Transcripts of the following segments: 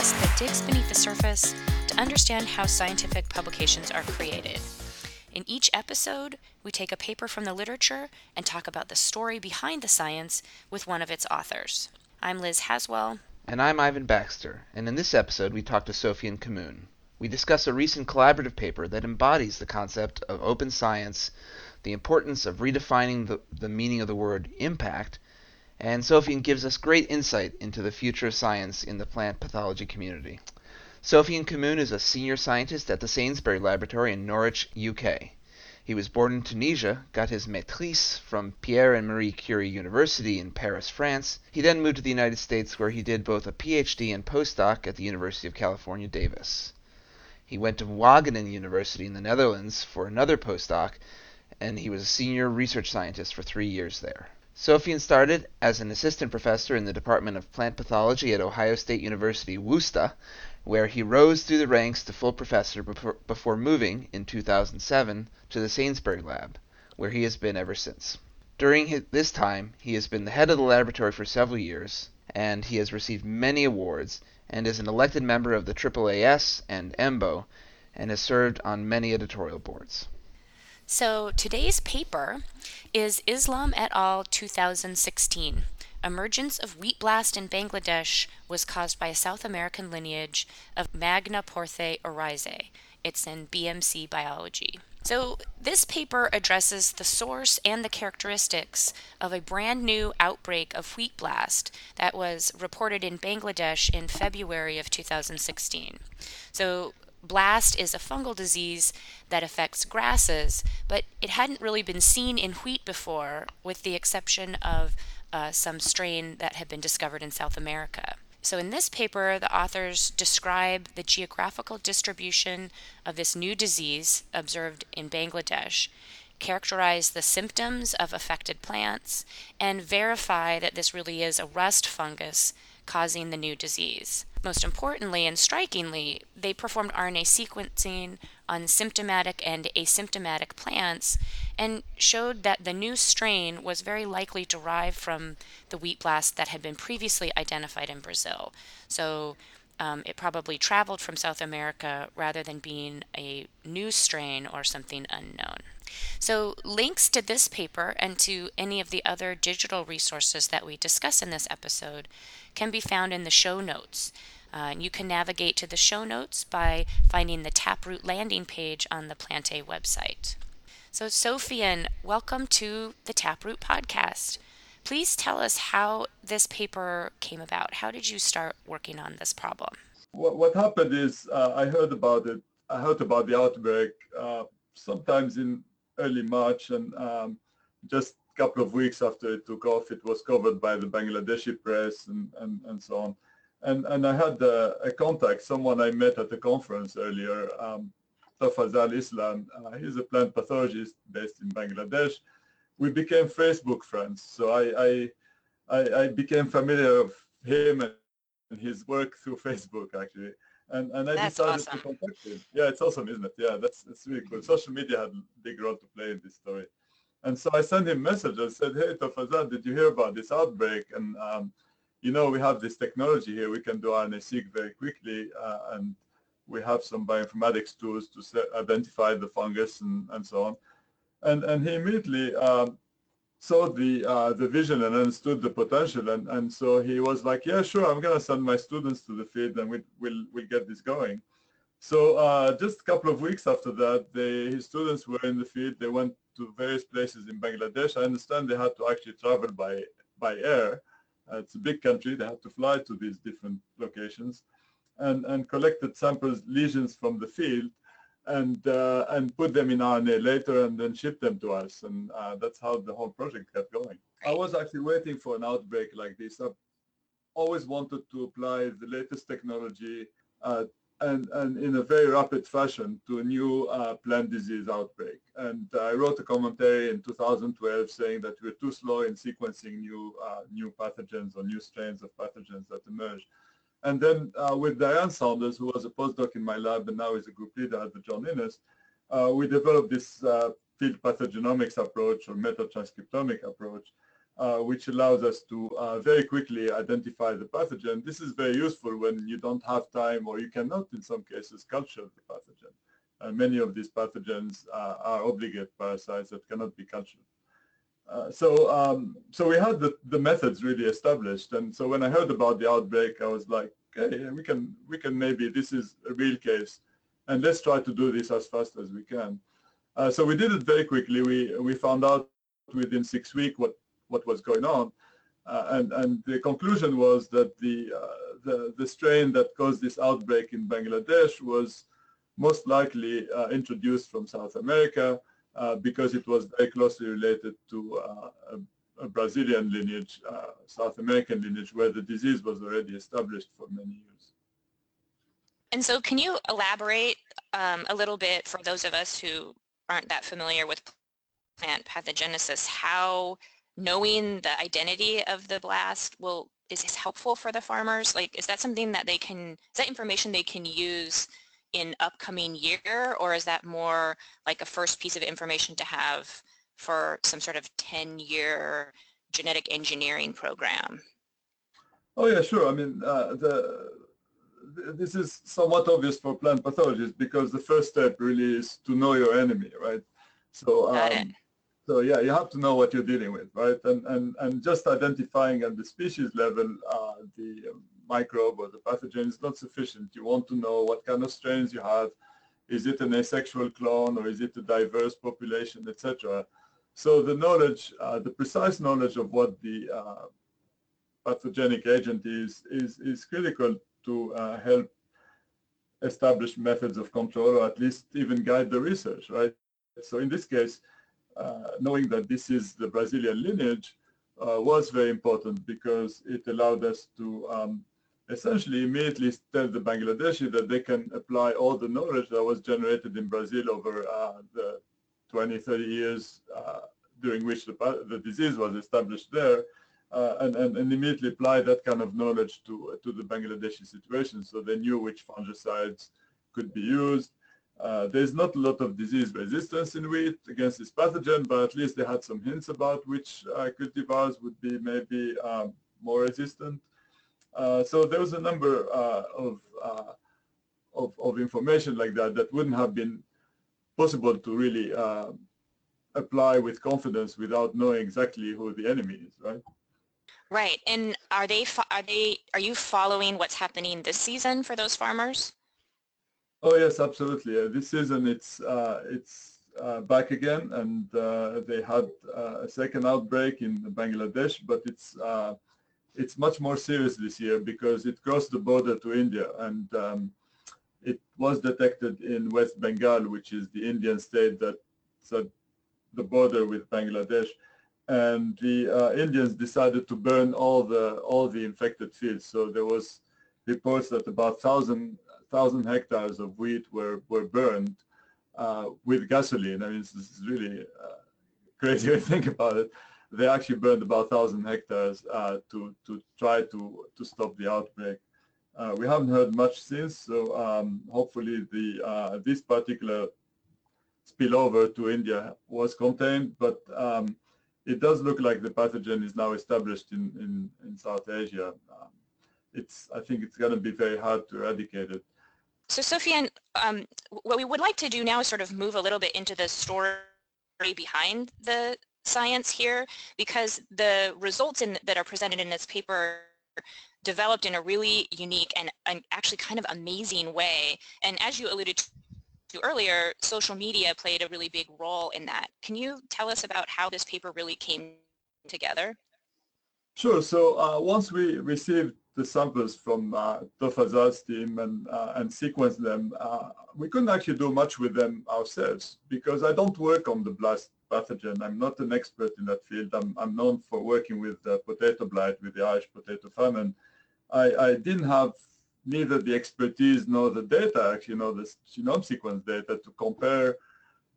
podcast that digs beneath the surface to understand how scientific publications are created. In each episode, we take a paper from the literature and talk about the story behind the science with one of its authors. I'm Liz Haswell. And I'm Ivan Baxter, and in this episode we talk to Sofian Kamoun. We discuss a recent collaborative paper that embodies the concept of open science, the importance of redefining the, the meaning of the word impact, and Sofian gives us great insight into the future of science in the plant pathology community. Sofian Kamoun is a senior scientist at the Sainsbury Laboratory in Norwich, UK. He was born in Tunisia, got his maîtrise from Pierre and Marie Curie University in Paris, France. He then moved to the United States where he did both a PhD and postdoc at the University of California, Davis. He went to Wageningen University in the Netherlands for another postdoc, and he was a senior research scientist for three years there. Sofian started as an assistant professor in the Department of Plant Pathology at Ohio State University, Wooster, where he rose through the ranks to full professor before moving, in 2007, to the Sainsbury Lab, where he has been ever since. During his, this time, he has been the head of the laboratory for several years, and he has received many awards, and is an elected member of the AAAS and EMBO, and has served on many editorial boards. So today's paper is Islam et al. 2016. Emergence of wheat blast in Bangladesh was caused by a South American lineage of Magna Magnaporthe oryzae. It's in BMC biology. So, this paper addresses the source and the characteristics of a brand new outbreak of wheat blast that was reported in Bangladesh in February of 2016. So, blast is a fungal disease that affects grasses, but it hadn't really been seen in wheat before, with the exception of uh, some strain that had been discovered in South America. So, in this paper, the authors describe the geographical distribution of this new disease observed in Bangladesh, characterize the symptoms of affected plants, and verify that this really is a rust fungus causing the new disease. Most importantly and strikingly, they performed RNA sequencing on symptomatic and asymptomatic plants and showed that the new strain was very likely derived from the wheat blast that had been previously identified in Brazil. So um, it probably traveled from South America rather than being a new strain or something unknown. So, links to this paper and to any of the other digital resources that we discuss in this episode can be found in the show notes. Uh, you can navigate to the show notes by finding the Taproot landing page on the Plantae website. So, Sofian, welcome to the Taproot podcast. Please tell us how this paper came about. How did you start working on this problem? What, what happened is uh, I heard about it. I heard about the outbreak uh, sometimes in early March, and um, just couple of weeks after it took off, it was covered by the Bangladeshi press and, and, and so on. And, and I had uh, a contact, someone I met at a conference earlier, um, Tofazzal Islam. Uh, he's a plant pathologist based in Bangladesh we became Facebook friends. So I, I, I, I became familiar with him and his work through Facebook actually. And, and I that's decided awesome. to contact him. Yeah, it's awesome, isn't it? Yeah, that's, that's really cool. Social media had a big role to play in this story. And so I sent him a message. I said, hey, Tofazzal, did you hear about this outbreak? And, um, you know, we have this technology here. We can do RNA-seq very quickly. Uh, and we have some bioinformatics tools to set, identify the fungus and, and so on and and he immediately um, saw the uh, the vision and understood the potential, and and so he was like, yeah, sure, I'm gonna send my students to the field, and we will we'll get this going. So uh, just a couple of weeks after that, his students were in the field. They went to various places in Bangladesh. I understand they had to actually travel by by air. Uh, it's a big country. They had to fly to these different locations, and and collected samples lesions from the field and uh, and put them in RNA later and then ship them to us. And uh, that's how the whole project kept going. I was actually waiting for an outbreak like this. I've always wanted to apply the latest technology uh, and, and in a very rapid fashion to a new uh, plant disease outbreak. And I wrote a commentary in 2012 saying that we're too slow in sequencing new uh, new pathogens or new strains of pathogens that emerge. And then uh, with Diane Saunders, who was a postdoc in my lab and now is a group leader at the John Innes, uh, we developed this uh, field pathogenomics approach or metatranscriptomic approach which allows us to uh, very quickly identify the pathogen. This is very useful when you don't have time or you cannot, in some cases, culture the pathogen. Uh, many of these pathogens uh, are obligate parasites that cannot be cultured. Uh, so, um, so we had the, the methods really established, and so when I heard about the outbreak, I was like, "Okay, we can, we can maybe this is a real case, and let's try to do this as fast as we can." Uh, so we did it very quickly. We we found out within six weeks what what was going on, uh, and and the conclusion was that the uh, the the strain that caused this outbreak in Bangladesh was most likely uh, introduced from South America uh, because it was very closely related to uh, a, Brazilian lineage, South American lineage, where the disease was already established for many years. And so can you elaborate um, a little bit for those of us who aren't that familiar with plant pathogenesis, how knowing the identity of the blast will is this helpful for the farmers? Like, is that something that they can, is that information they can use in upcoming year, or is that more like a first piece of information to have for some sort of 10-year genetic engineering program? Oh yeah, sure. I mean, uh, the, this is somewhat obvious for plant pathologists because the first step really is to know your enemy, right? So, um, so yeah, you have to know what you're dealing with, right? And and and just identifying at the species level uh, the microbe or the pathogen is not sufficient. You want to know what kind of strains you have. Is it an asexual clone or is it a diverse population, etc. So the knowledge, uh, the precise knowledge of what the uh, pathogenic agent is, is, is critical to uh, help establish methods of control or at least even guide the research, right? So in this case, knowing that this is the Brazilian lineage uh, was very important because it allowed us to um, essentially immediately tell the Bangladeshi that they can apply all the knowledge that was generated in Brazil over uh, the 20, 30 years uh, during which the, the disease was established there uh, and, and, and, immediately apply that kind of knowledge to, to the Bangladeshi situation. So they knew which fungicides could be used. Uh, there's not a lot of disease resistance in wheat against this pathogen, but at least they had some hints about which uh, cultivars would be maybe um, more resistant. Uh, so there was a number uh, of, uh, of, of information like that that wouldn't have been possible to really apply with confidence without knowing exactly who the enemy is, right? Right, and are they are they are you following what's happening this season for those farmers? Oh yes, absolutely. Uh, this season it's uh, it's uh, back again, and they had a second outbreak in Bangladesh, but it's it's much more serious this year because it crossed the border to India and um, it was detected in West Bengal, which is the Indian state that's at the border with Bangladesh. And the uh, Indians decided to burn all the all the infected fields. So there was reports that about thousand thousand hectares of wheat were were burned uh, with gasoline. I mean, this is really uh, crazy to think about it they actually burned about 1,000 hectares uh, to, to try to, to stop the outbreak. Uh, we haven't heard much since, so um, hopefully the, uh, this particular spillover to India was contained, but um, it does look like the pathogen is now established in, in, in South Asia. Um, it's, I think it's going to be very hard to eradicate it. So Sofian, um, what we would like to do now is sort of move a little bit into the story behind the science here because the results in, that are presented in this paper developed in a really unique and, and actually kind of amazing way. And as you alluded to earlier, social media played a really big role in that. Can you tell us about how this paper really came together? Sure. So uh, once we received the samples from uh, Tofazzal's team and, uh, and sequenced them, uh, we couldn't actually do much with them ourselves because I don't work on the blast pathogen. I'm not an expert in that field. I'm, I'm known for working with uh, potato blight, with the Irish potato famine. I, I didn't have neither the expertise nor the data, actually, nor the genome sequence data to compare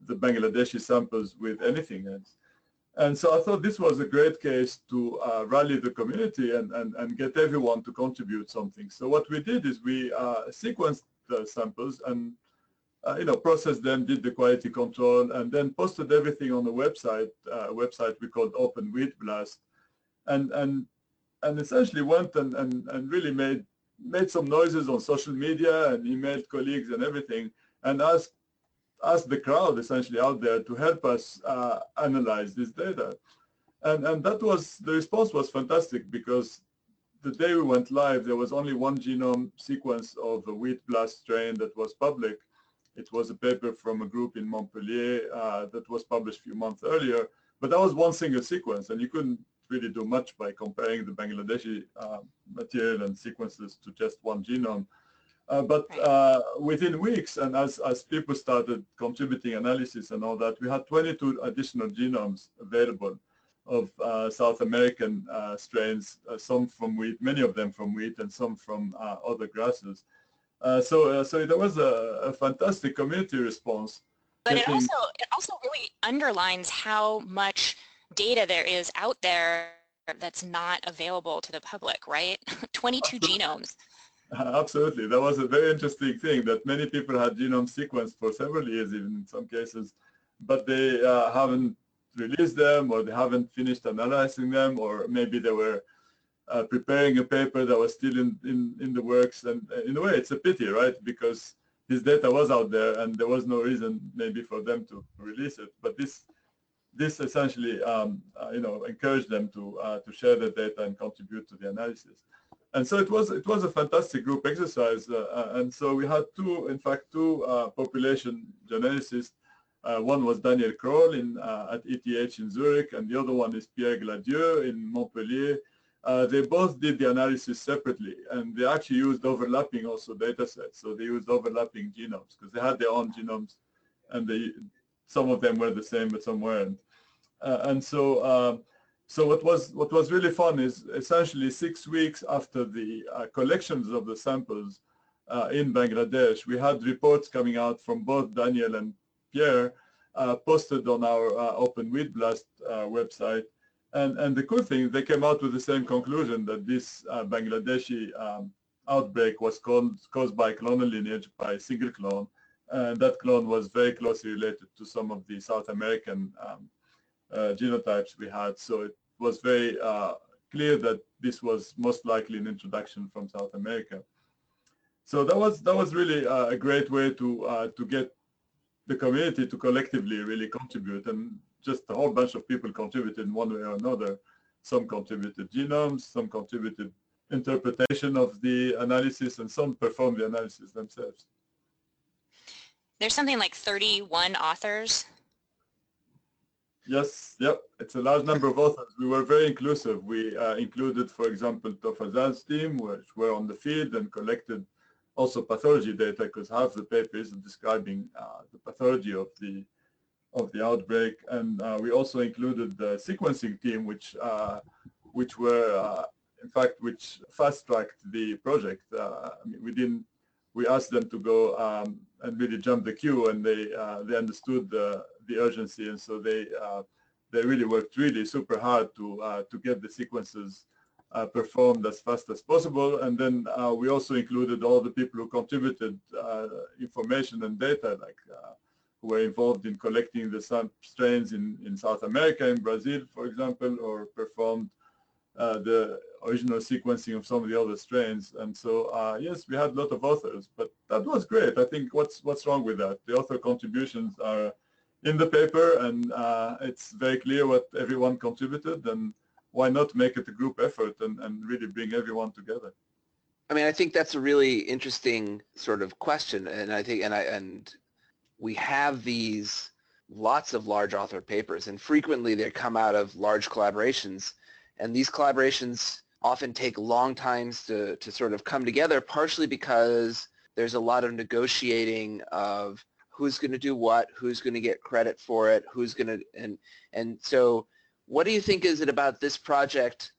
the Bangladeshi samples with anything else. And so I thought this was a great case to uh, rally the community and, and, and get everyone to contribute something. So what we did is we uh, sequenced the samples and uh, you know, processed them, did the quality control, and then posted everything on the website, uh, website we called Open Wheat Blast. and and and essentially went and, and, and really made made some noises on social media and emailed colleagues and everything and asked asked the crowd essentially out there to help us uh, analyze this data. And, and that was, the response was fantastic because the day we went live, there was only one genome sequence of a wheat blast strain that was public. It was a paper from a group in Montpellier uh, that was published a few months earlier, but that was one single sequence and you couldn't really do much by comparing the Bangladeshi uh, material and sequences to just one genome. Uh, but uh, within weeks, and as, as people started contributing analysis and all that, we had 22 additional genomes available of uh, South American uh, strains, uh, some from wheat, many of them from wheat, and some from uh, other grasses. so, so there was a, a, fantastic community response. But it also, it also really underlines how much data there is out there that's not available to the public, right? 22 genomes. Absolutely. That was a very interesting thing that many people had genome sequenced for several years, even in some cases, but they uh, haven't released them or they haven't finished analyzing them or maybe they were uh, preparing a paper that was still in, in, in the works. And uh, in a way, it's a pity, right? Because this data was out there and there was no reason maybe for them to release it. But this this essentially, um, uh, you know, encouraged them to uh, to share the data and contribute to the analysis and so it was it was a fantastic group exercise uh, uh, and so we had two in fact two uh, population geneticists. Uh, one was Daniel Croll in uh, at ETH in Zurich and the other one is Pierre Gladieux in Montpellier. Uh, they both did the analysis separately and they actually used overlapping also data sets. So they used overlapping genomes because they had their own genomes and they some of them were the same but some weren't. And so um, so what was what was really fun is essentially six weeks after the uh, collections of the samples uh, in Bangladesh, we had reports coming out from both Daniel and Pierre uh, posted on our uh, Open Wheat Blast uh, website. And, and the cool thing, they came out with the same conclusion that this uh, Bangladeshi um, outbreak was caused, caused by clonal lineage by a single clone. And that clone was very closely related to some of the South American um, genotypes we had. So it was very uh, clear that this was most likely an introduction from South America. So that was that was really uh, a great way to uh, to get the community to collectively really contribute, and just a whole bunch of people contributed in one way or another. Some contributed genomes, some contributed interpretation of the analysis, and some performed the analysis themselves. There's something like 31 authors Yes, yep. It's a large number of authors. We were very inclusive. We uh, included, for example, Tofazzal's team, which were on the field and collected also pathology data because half the paper is describing uh, the pathology of the of the outbreak. And uh, we also included the sequencing team, which uh, which were uh, in fact which fast-tracked the project. Uh, I mean, we didn't. We asked them to go um, and really jump the queue, and they they understood the the urgency, and so they uh, they really worked really super hard to uh, to get the sequences uh, performed as fast as possible. And then we also included all the people who contributed information and data, like who were involved in collecting the strains in, in South America, in Brazil, for example, or performed uh, the original sequencing of some of the other strains. And so, uh, yes, we had a lot of authors, but that was great. I think what's what's wrong with that? The author contributions are in the paper and uh, it's very clear what everyone contributed and why not make it a group effort and, and really bring everyone together. I mean, I think that's a really interesting sort of question, and I think, and I, and we have these lots of large author papers, and frequently they come out of large collaborations, and these collaborations often take long times to to sort of come together, partially because there's a lot of negotiating of who's going to do what, who's going to get credit for it, who's going to, and, and so what do you think is it about this project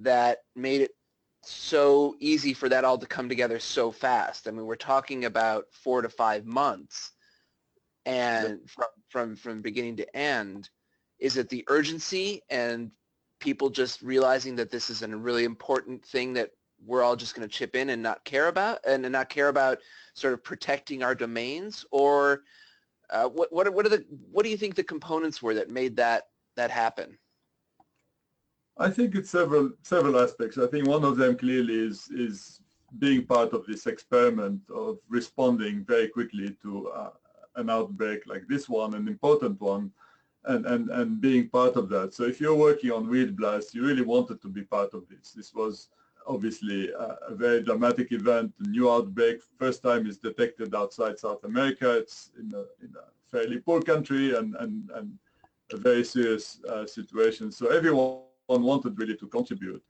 that made it so easy for that all to come together so fast? I mean, we're talking about four to five months and from, from, from beginning to end. Is it the urgency and people just realizing that this is a really important thing that we're all just going to chip in and not care about and not care about sort of protecting our domains or uh, what what what are the what do you think the components were that made that that happen? I think it's several several aspects. I think one of them clearly is is being part of this experiment of responding very quickly to uh, an outbreak like this one, an important one, and, and, and being part of that. So if you're working on wheat blast, you really wanted to be part of this. This was obviously a, a very dramatic event, a new outbreak. First time it's detected outside South America. It's in a, in a fairly poor country and, and, and a very serious uh, situation. So everyone wanted really to contribute.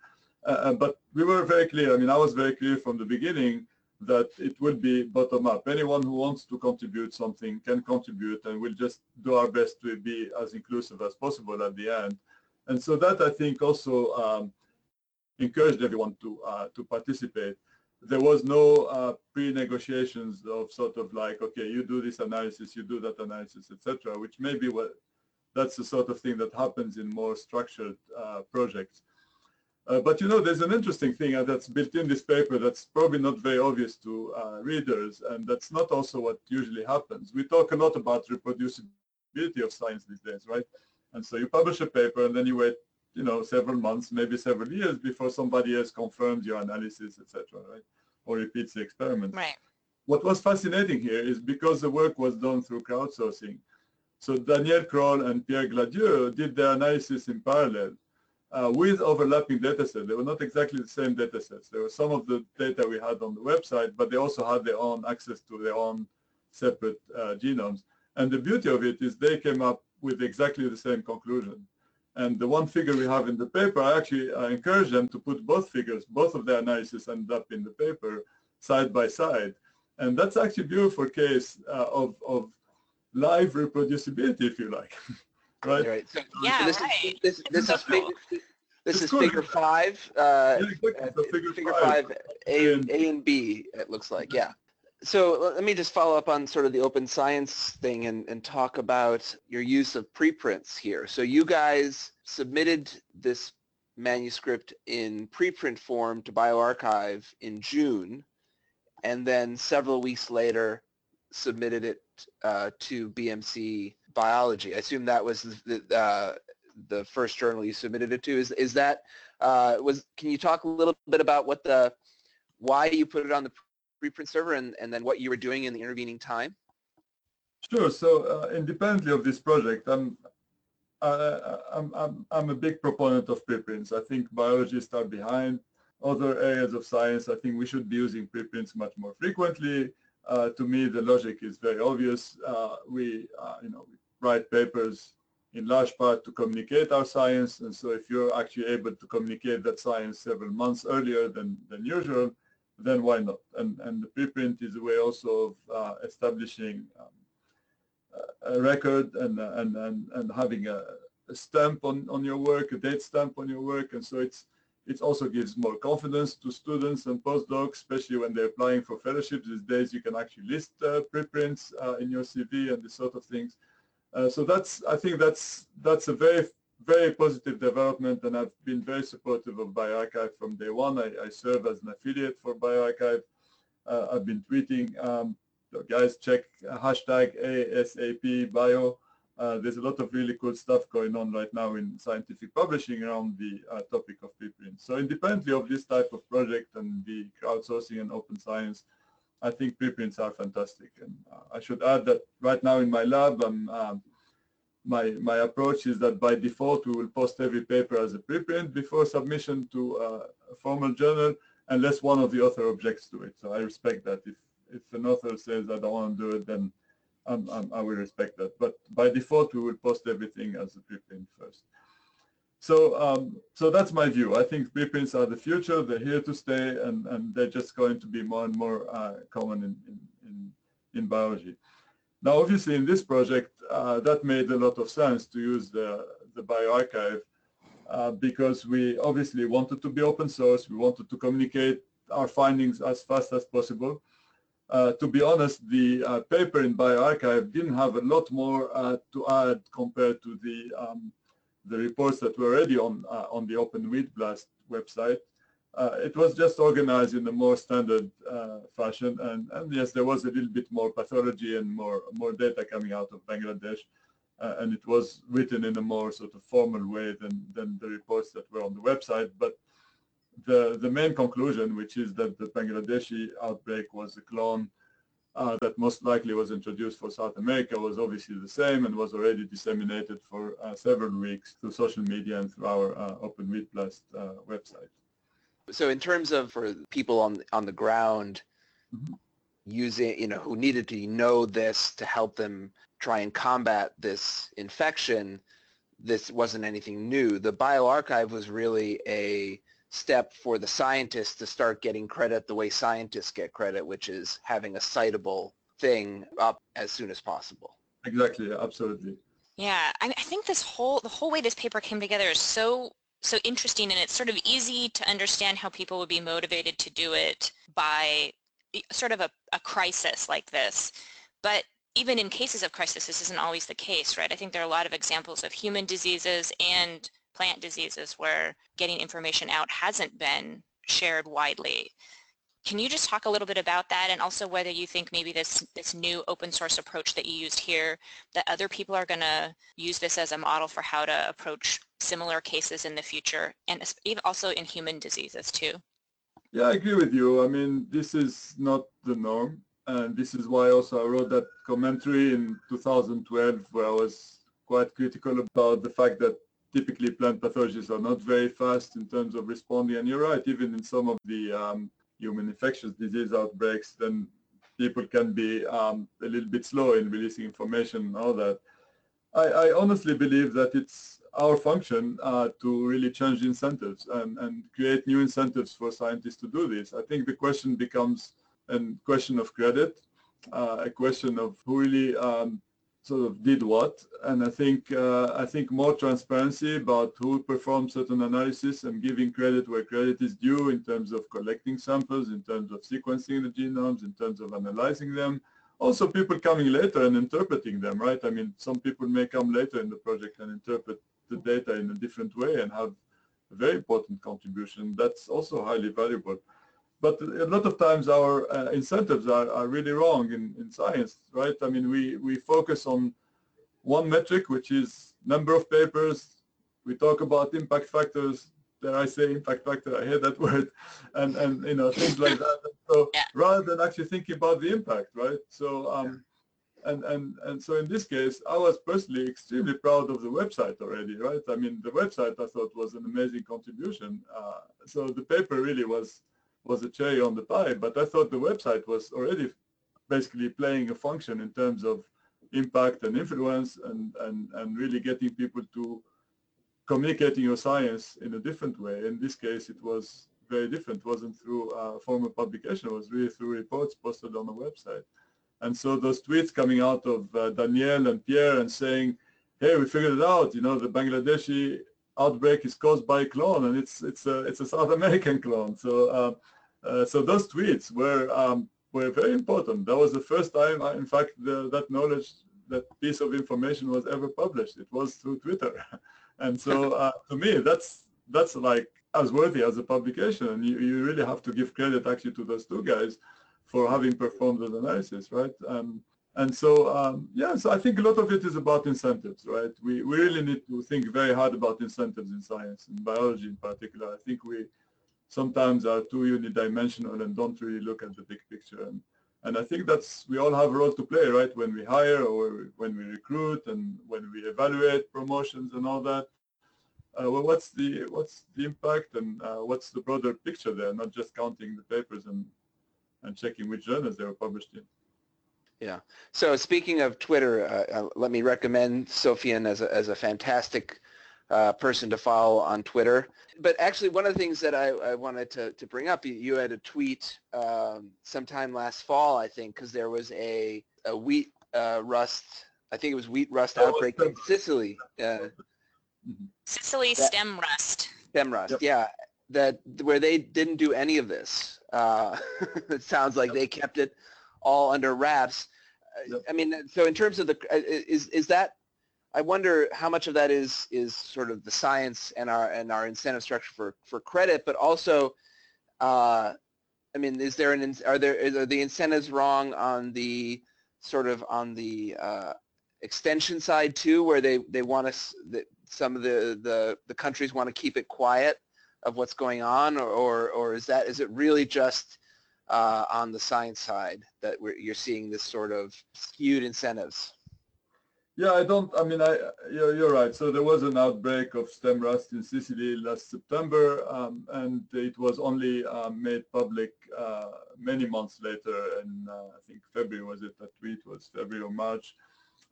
Uh, uh, but we were very clear. I mean, I was very clear from the beginning that it will be bottom up. Anyone who wants to contribute something can contribute and we'll just do our best to be as inclusive as possible at the end. And so that I think also um, encouraged everyone to uh, to participate. There was no uh, pre-negotiations of sort of like, okay, you do this analysis, you do that analysis, etc., which maybe what that's the sort of thing that happens in more structured uh, projects. Uh, but you know, there's an interesting thing uh, that's built in this paper that's probably not very obvious to uh, readers, and that's not also what usually happens. We talk a lot about reproducibility of science these days, right? And so you publish a paper, and then you wait, you know, several months, maybe several years before somebody else confirms your analysis, etc., right? Or repeats the experiment. Right. What was fascinating here is because the work was done through crowdsourcing. So Daniel Croll and Pierre Gladieux did their analysis in parallel uh, with overlapping data sets. They were not exactly the same data sets. There were some of the data we had on the website, but they also had their own access to their own separate uh, genomes. And the beauty of it is they came up with exactly the same conclusion. And the one figure we have in the paper, I actually I encourage them to put both figures, both of their analysis ended up in the paper side by side. And that's actually a beautiful case uh, of, of live reproducibility, if you like. right? Right. So, Yeah, so this right. is this, this is figure, this is cool. figure five. Uh, Yeah, exactly. uh, So figure, figure five. five, A, And- A and B. It looks like, yeah. So let- me just follow up on sort of the open science thing and, and talk about your use of preprints here. So you guys submitted this manuscript in preprint form to bioRxiv in June, and then several weeks later submitted it uh, to BMC Biology. I assume that was the uh, the first journal you submitted it to. Is is that uh, was? Can you talk a little bit about what the why you put it on the preprint server and, and then what you were doing in the intervening time? Sure. So uh, independently of this project, I'm, I'm, I'm, I'm a big proponent of preprints. I think biologists are behind other areas of science. I think we should be using preprints much more frequently. Uh, to me, the logic is very obvious. Uh, we, uh, you know, we write papers in large part to communicate our science. And so if you're actually able to communicate that science several months earlier than, than usual, then why not? And, and the preprint is a way also of uh, establishing um, a record and, and, and, and having a, a stamp on, on your work, a date stamp on your work. And so it's, it also gives more confidence to students and postdocs, especially when they're applying for fellowships. These days you can actually list uh, preprints uh, in your CV and this sort of things. Uh, so that's, I think that's, that's a very, very positive development and I've been very supportive of bioRxiv from day one. I, I serve as an affiliate for bioRxiv. Uh, I've been tweeting, um, so guys check hashtag ASAP bio. Uh, there's a lot of really cool stuff going on right now in scientific publishing around the uh, topic of preprints. So independently of this type of project and the crowdsourcing and open science, I think preprints are fantastic. And uh, I should add that right now in my lab, I'm, um, my, my approach is that by default, we will post every paper as a preprint before submission to uh, a formal journal, unless one of the author objects to it. So I respect that. If, if an author says, I don't want to do it, then um, um, I will respect that. But by default, we will post everything as a preprint first. So, um, so that's my view. I think preprints are the future. They're here to stay, and, and they're just going to be more and more uh, common in, in, in, in, biology. Now, obviously, in this project, uh, that made a lot of sense to use the, the bioRxiv uh, because we obviously wanted to be open source. We wanted to communicate our findings as fast as possible. Uh, to be honest, the uh, paper in bioRxiv didn't have a lot more uh, to add compared to the um, the reports that were already on uh, on the Open Wheat Blast website. Uh, it was just organized in a more standard uh, fashion, and, and yes, there was a little bit more pathology and more more data coming out of Bangladesh. uh, and it was written in a more sort of formal way than, than the reports that were on the website. But the, the main conclusion, which is that the Bangladeshi outbreak was a clone uh, that most likely was introduced for South America was obviously the same and was already disseminated for uh, several weeks through social media and through our uh, Open Blast uh, website. So in terms of for people on on the ground Mhm. using, you know, who needed to know this to help them try and combat this infection, this wasn't anything new. The bioRxiv was really a step for the scientists to start getting credit the way scientists get credit, which is having a citable thing up as soon as possible. Exactly, absolutely. Yeah, I, I think this whole the whole way this paper came together is so so interesting, and it's sort of easy to understand how people would be motivated to do it by sort of a, a crisis like this. But even in cases of crisis, this isn't always the case, right? I think there are a lot of examples of human diseases and plant diseases where getting information out hasn't been shared widely. Can you just talk a little bit about that and also whether you think maybe this, this new open source approach that you used here, that other people are going to use this as a model for how to approach similar cases in the future and also in human diseases too? Yeah, I agree with you. I mean, this is not the norm. And this is why also I wrote that commentary in 2012 where I was quite critical about the fact that typically plant pathologists are not very fast in terms of responding. And you're right, even in some of the um, human infectious disease outbreaks, then people can be um, a little bit slow in releasing information and all that. I, I honestly believe that it's our function uh, to really change incentives and, and create new incentives for scientists to do this. I think the question becomes a question of credit, uh, a question of who really um, sort of did what, and I think uh, I think more transparency about who performed certain analysis and giving credit where credit is due in terms of collecting samples, in terms of sequencing the genomes, in terms of analyzing them. Also, people coming later and interpreting them, right? I mean, some people may come later in the project and interpret the data in a different way and have a very important contribution. That's also highly valuable but a lot of times our uh, incentives are, are really wrong in, in science, right? I mean, we, we focus on one metric, which is number of papers. We talk about impact factors. Dare I say impact factor? I hear that word, and and you know things like that. So Yeah. rather than actually thinking about the impact, right? So um, and and and so in this case, I was personally extremely proud of the website already, right? I mean, the website I thought was an amazing contribution. Uh, so the paper really was was a cherry on the pie, but I thought the website was already basically playing a function in terms of impact and influence and, and, and really getting people to communicating your science in a different way. In this case, it was very different. It wasn't through a formal publication. It was really through reports posted on the website. And so those tweets coming out of uh, Danielle and Pierre and saying, hey, we figured it out, you know, the Bangladeshi outbreak is caused by a clone and it's, it's, a, it's a South American clone. So, uh, uh, so those tweets were, um, were very important. That was the first time, I, in fact, the, that knowledge, that piece of information was ever published. It was through Twitter. and so uh, to me, that's, that's like as worthy as a publication. And you, you really have to give credit actually to those two guys for having performed that analysis, right? Um, and so, um, yeah, so I think a lot of it is about incentives, right? We, we really need to think very hard about incentives in science, in biology in particular. I think we sometimes are too unidimensional and don't really look at the big picture. And, and I think that's, we all have a role to play, right? When we hire or when we recruit and when we evaluate promotions and all that. Uh, well, what's the what's the impact and uh, what's the broader picture there? Not just counting the papers and and checking which journals they were published in. Yeah. So speaking of Twitter, uh, uh, let me recommend Sofian as a, as a fantastic uh, person to follow on Twitter. But actually, one of the things that I, I wanted to, to bring up, you, you had a tweet um, sometime last fall, I think, because there was a, a wheat uh, rust, I think it was wheat rust That outbreak in Sicily, uh, Sicily That- stem rust. stem rust, Yep. yeah, that where they didn't do any of this. Uh, it sounds like they kept it all under wraps. Yep. I mean, so in terms of the, uh, is is that? I wonder how much of that is is sort of the science and our and our incentive structure for for credit, but also, uh, I mean, is there an are there are the incentives wrong on the sort of on the uh, extension side too, where they, they want us, that some of the, the, the countries want to keep it quiet of what's going on, or, or, or is that, is it really just uh, on the science side that you're seeing this sort of skewed incentives? Yeah, I don't, I mean, I, you're, you're right. So there was an outbreak of stem rust in Sicily last September, um, and it was only um, made public uh, many months later, and uh, I think February was it, that tweet was February or March.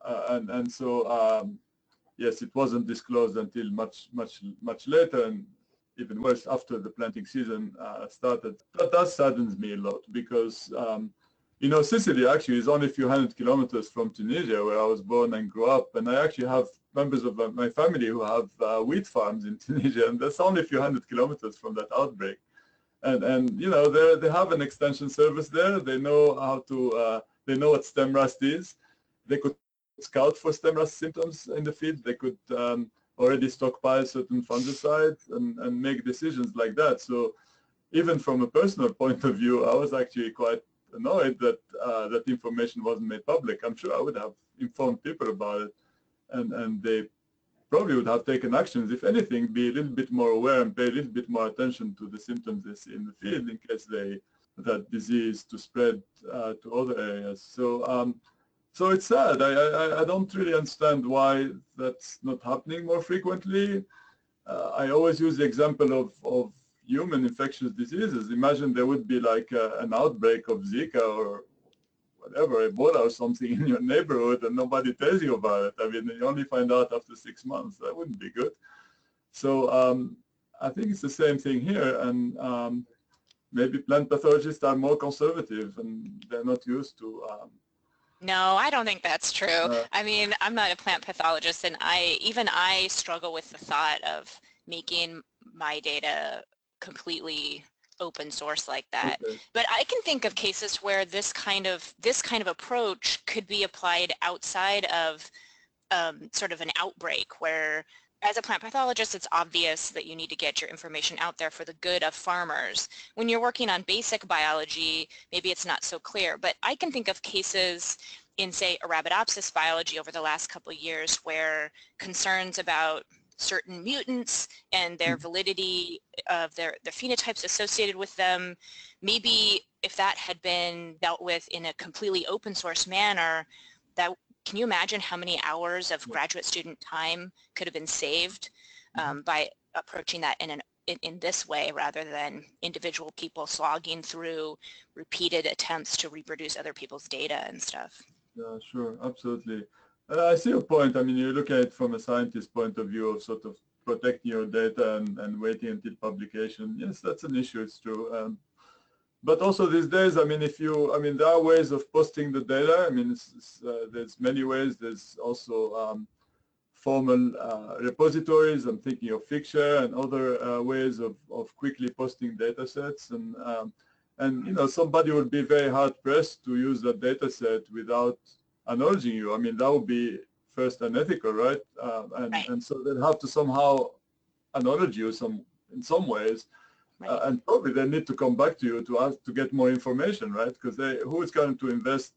Uh, and, and so, um, yes, it wasn't disclosed until much, much, much later, and even worse after the planting season uh, started. That, that saddens me a lot because um, you know, Sicily actually is only a few hundred kilometers from Tunisia, where I was born and grew up. And I actually have members of my family who have uh, wheat farms in Tunisia, and that's only a few hundred kilometers from that outbreak. And and you know, they have an extension service there. They know how to. Uh, they know what stem rust is. They could scout for stem rust symptoms in the field. They could um, already stockpile certain fungicides and, and make decisions like that. So even from a personal point of view, I was actually quite annoyed that uh, that information wasn't made public. I'm sure I would have informed people about it, and and they probably would have taken actions. If anything, be a little bit more aware and pay a little bit more attention to the symptoms they see in the field in case they that disease to spread uh, to other areas. So. Um, so it's sad. I, I, I, don't really understand why that's not happening more frequently. Uh, I always use the example of, of human infectious diseases. Imagine there would be like a, an outbreak of Zika or whatever, Ebola or something in your neighborhood and nobody tells you about it. I mean, you only find out after six months. That wouldn't be good. So um, I think it's the same thing here. And um, maybe plant pathologists are more conservative and they're not used to um, no, I don't think that's true. Uh, I mean, I'm not a plant pathologist and I even I struggle with the thought of making my data completely open source like that. Okay. But I can think of cases where this kind of this kind of approach could be applied outside of um, sort of an outbreak where as a plant pathologist, it's obvious that you need to get your information out there for the good of farmers. When you're working on basic biology, maybe it's not so clear, but I can think of cases in, say, Arabidopsis biology over the last couple of years where concerns about certain mutants and their mm. validity of their, their phenotypes associated with them. Maybe if that had been dealt with in a completely open source manner, that can you imagine how many hours of graduate student time could have been saved mm-hmm. um, by approaching that in an in, in, this way rather than individual people slogging through repeated attempts to reproduce other people's data and stuff. Yeah, sure, absolutely. Uh, I see your point. I mean, you look at it from a scientist point of view of sort of protecting your data and, and waiting until publication. Yes, that's an issue. It's true. Um, but also these days, I mean, if you, I mean, there are ways of posting the data. I mean, it's, it's, uh, there's many ways. There's also um, formal uh, repositories. I'm thinking of Figshare and other uh, ways of, of quickly posting data sets. And, um, and, you know, somebody would be very hard pressed to use that data set without acknowledging you. I mean, that would be first unethical, right? Uh, and, right. and so they'd have to somehow acknowledge you some in some ways. Right. Uh, and probably they need to come back to you to ask to get more information, right? Because who is going to invest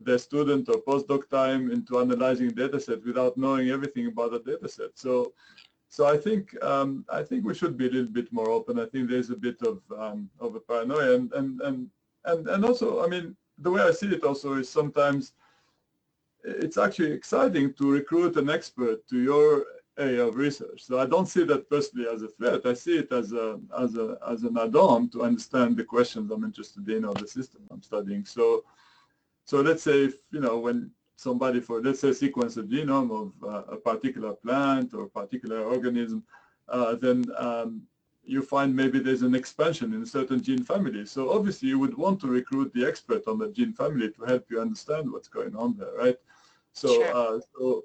their student or postdoc time into analyzing a data set without knowing everything about the data set. So so I think um, I think we should be a little bit more open. I think there's a bit of um, of a paranoia and, and and and and also I mean the way I see it also is sometimes it's actually exciting to recruit an expert to your area of research. So I don't see that personally as a threat. I see it as a as a as an add-on to understand the questions I'm interested in or the system I'm studying. So so let's say if you know when somebody for let's say sequence a genome of uh, a particular plant or a particular organism, uh, then um, you find maybe there's an expansion in a certain gene family. So obviously you would want to recruit the expert on that gene family to help you understand what's going on there, right? So, sure. uh, so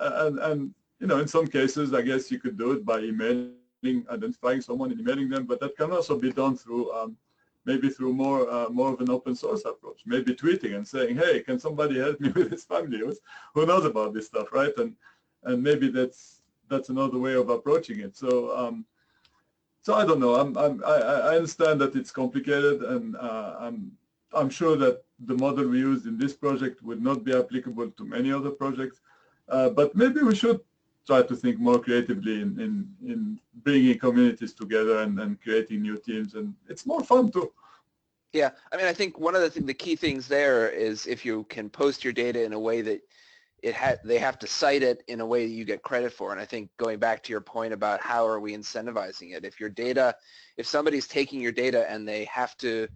and, and, you know, in some cases, I guess you could do it by emailing, identifying someone and emailing them, but that can also be done through um, maybe through more uh, more of an open source approach, maybe tweeting and saying, hey, can somebody help me with this family? Who knows about this stuff, right? And and maybe that's that's another way of approaching it. So um, so I don't know. I'm, I'm, I, understand that it's complicated, and uh, I'm I'm sure that the model we used in this project would not be applicable to many other projects. Uh, but maybe we should try to think more creatively in, in, in bringing communities together and, and creating new teams. And it's more fun too. Yeah, I mean, I think one of the, th- the key things there is if you can post your data in a way that it ha- they have to cite it in a way that you get credit for. And I think going back to your point about how are we incentivizing it, if your data, if somebody's taking your data and they have to,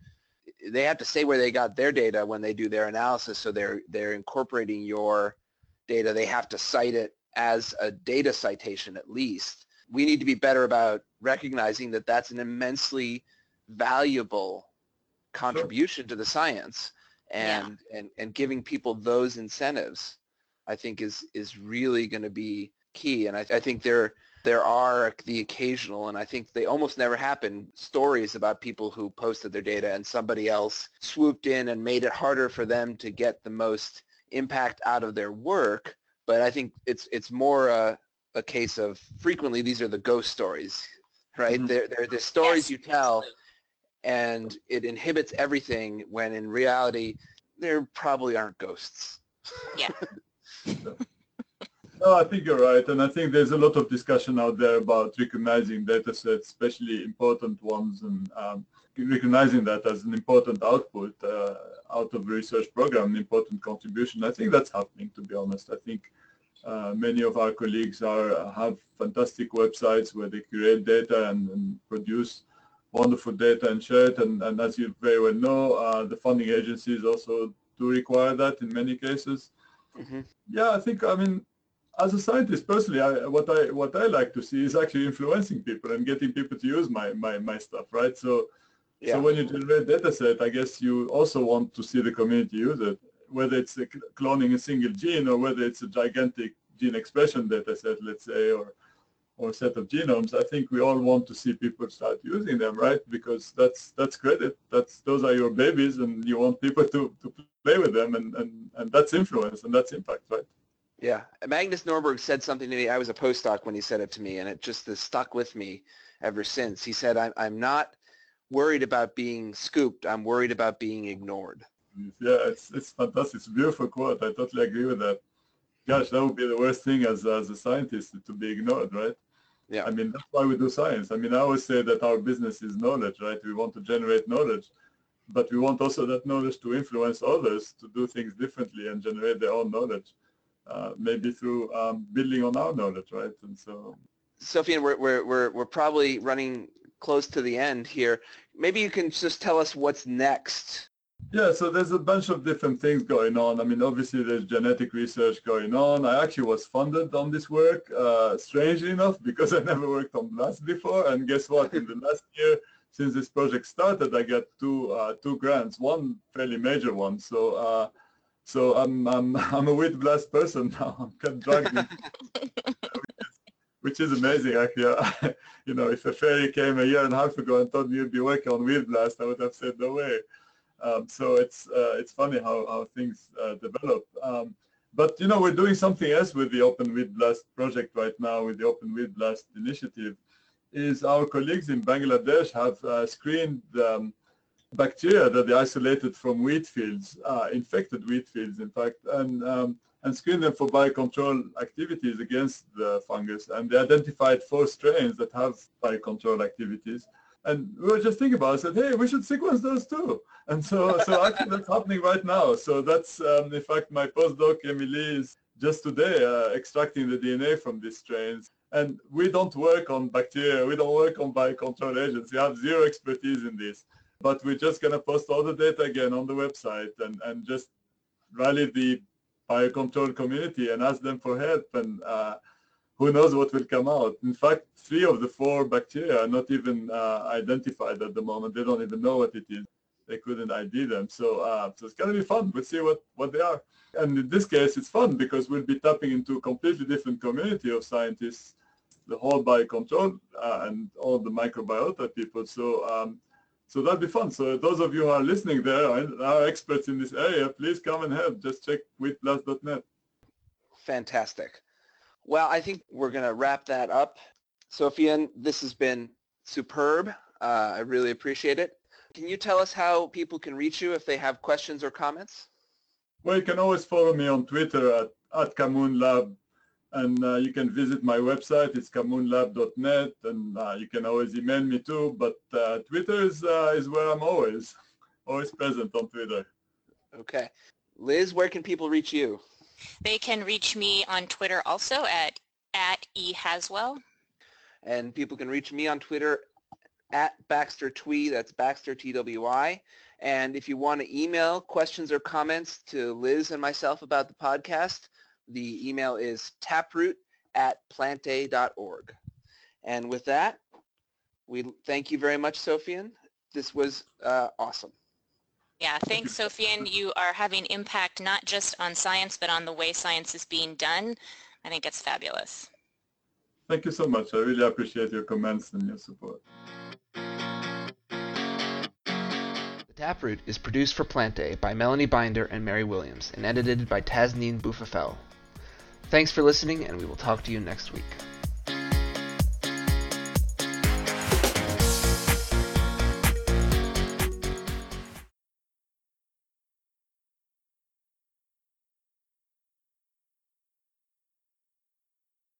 they have to say where they got their data when they do their analysis. So they're they're incorporating your data. They have to cite it as a data citation at least. We need to be better about recognizing that that's an immensely valuable contribution sure. to the science and, yeah. and, and giving people those incentives, I think is, is really going to be key. And I, I think there, there are the occasional, and I think they almost never happen, stories about people who posted their data and somebody else swooped in and made it harder for them to get the most impact out of their work. But I think it's, it's more a, a case of frequently these are the ghost stories, right? Mm-hmm. They're, they're the stories yes, you tell absolutely and it inhibits everything when in reality there probably aren't ghosts. Yeah. no, I think you're right. And I think there's a lot of discussion out there about recognizing data sets, especially important ones, and um, recognizing that as an important output uh, out of research program, an important contribution. I think that's happening, to be honest. I think uh, many of our colleagues are have fantastic websites where they create data and, and produce wonderful data and share it. And, and as you very well know, uh, the funding agencies also do require that in many cases. Mm-hmm. Yeah, I think, I mean, as a scientist personally, I, what I what I like to see is actually influencing people and getting people to use my my, my stuff, right? So, yeah. so when you generate data set, I guess you also want to see the community use it, whether it's a cloning a single gene or whether it's a gigantic gene expression data set, let's say, or or set of genomes, I think we all want to see people start using them, right? Because that's that's credit. That's those are your babies, and you want people to, to play with them, and, and, and that's influence and that's impact, right? Yeah, Magnus Nordborg said something to me. I was a postdoc when he said it to me, and it just has stuck with me ever since. He said, "I'm I'm not worried about being scooped. I'm worried about being ignored." Yeah, it's it's fantastic. It's a beautiful quote. I totally agree with that. Gosh, that would be the worst thing as as a scientist to be ignored, right? Yeah. I mean, that's why we do science. I mean, I always say that our business is knowledge, right? We want to generate knowledge, but we want also that knowledge to influence others to do things differently and generate their own knowledge, uh, maybe through um, building on our knowledge, right? And so. Sophien, we're, we're, we're, we're probably running close to the end here. Maybe you can just tell us what's next yeah, so there's a bunch of different things going on. I mean, obviously there's genetic research going on. I actually was funded on this work, uh, strangely enough, because I never worked on blast before. And guess what? In the last year, since this project started, I got two uh, two grants, one fairly major one. So uh, so I'm I'm I'm a wheat blast person now. I'm kind of dragged which is amazing actually. you know, if a fairy came a year and a half ago and told me you'd be working on wheat blast, I would have said no way. Um, so it's uh, it's funny how, how things uh, develop. Um, but you know we're doing something else with the Open Wheat Blast project right now with the Open Wheat Blast initiative. Is our colleagues in Bangladesh have uh, screened um, bacteria that they isolated from wheat fields, infected wheat fields, in fact, and um, and screened them for biocontrol activities against the fungus. And they identified four strains that have biocontrol activities. And we were just thinking about it, said, hey, we should sequence those too. And so, so actually that's happening right now. So that's, um, in fact, my postdoc, Emily, is just today uh, extracting the DNA from these strains. And we don't work on bacteria. We don't work on biocontrol agents. We have zero expertise in this. But we're just going to post all the data again on the website and, and just rally the biocontrol community and ask them for help. And uh, who knows what will come out. In fact, three of the four bacteria are not even uh, identified at the moment. They don't even know what it is they couldn't ID them. So, uh, so it's going to be fun. We'll see what, what they are. And in this case, it's fun because we'll be tapping into a completely different community of scientists, the whole biocontrol uh, and all the microbiota people. So, um, so that'll be fun. So those of you who are listening there are, are experts in this area, please come and help. Just check wheatblast.net. Fantastic. Well, I think we're going to wrap that up. Sophien, this has been superb. Uh, I really appreciate it. Can you tell us how people can reach you if they have questions or comments? Well, you can always follow me on Twitter at, at Kamoun Lab and uh, you can visit my website. It's kamounlab.net, and uh, you can always email me too. But uh, Twitter is uh, is where I'm always always present on Twitter. Okay, Liz, where can people reach you? They can reach me on Twitter also at at ehaswell. And people can reach me on Twitter at Baxter Twee. That's Baxter T W I. And if you want to email questions or comments to Liz and myself about the podcast, the email is taproot at plantae.org. And with that, we thank you very much, Sophien. This was uh, awesome. Yeah, thanks, Sophien. You are having impact not just on science, but on the way science is being done. I think it's fabulous. Thank you so much. I really appreciate your comments and your support. The Taproot is produced for Plant Plantae by Melanie Binder and Mary Williams and edited by Tasneem Boufafel. Thanks for listening, and we will talk to you next week.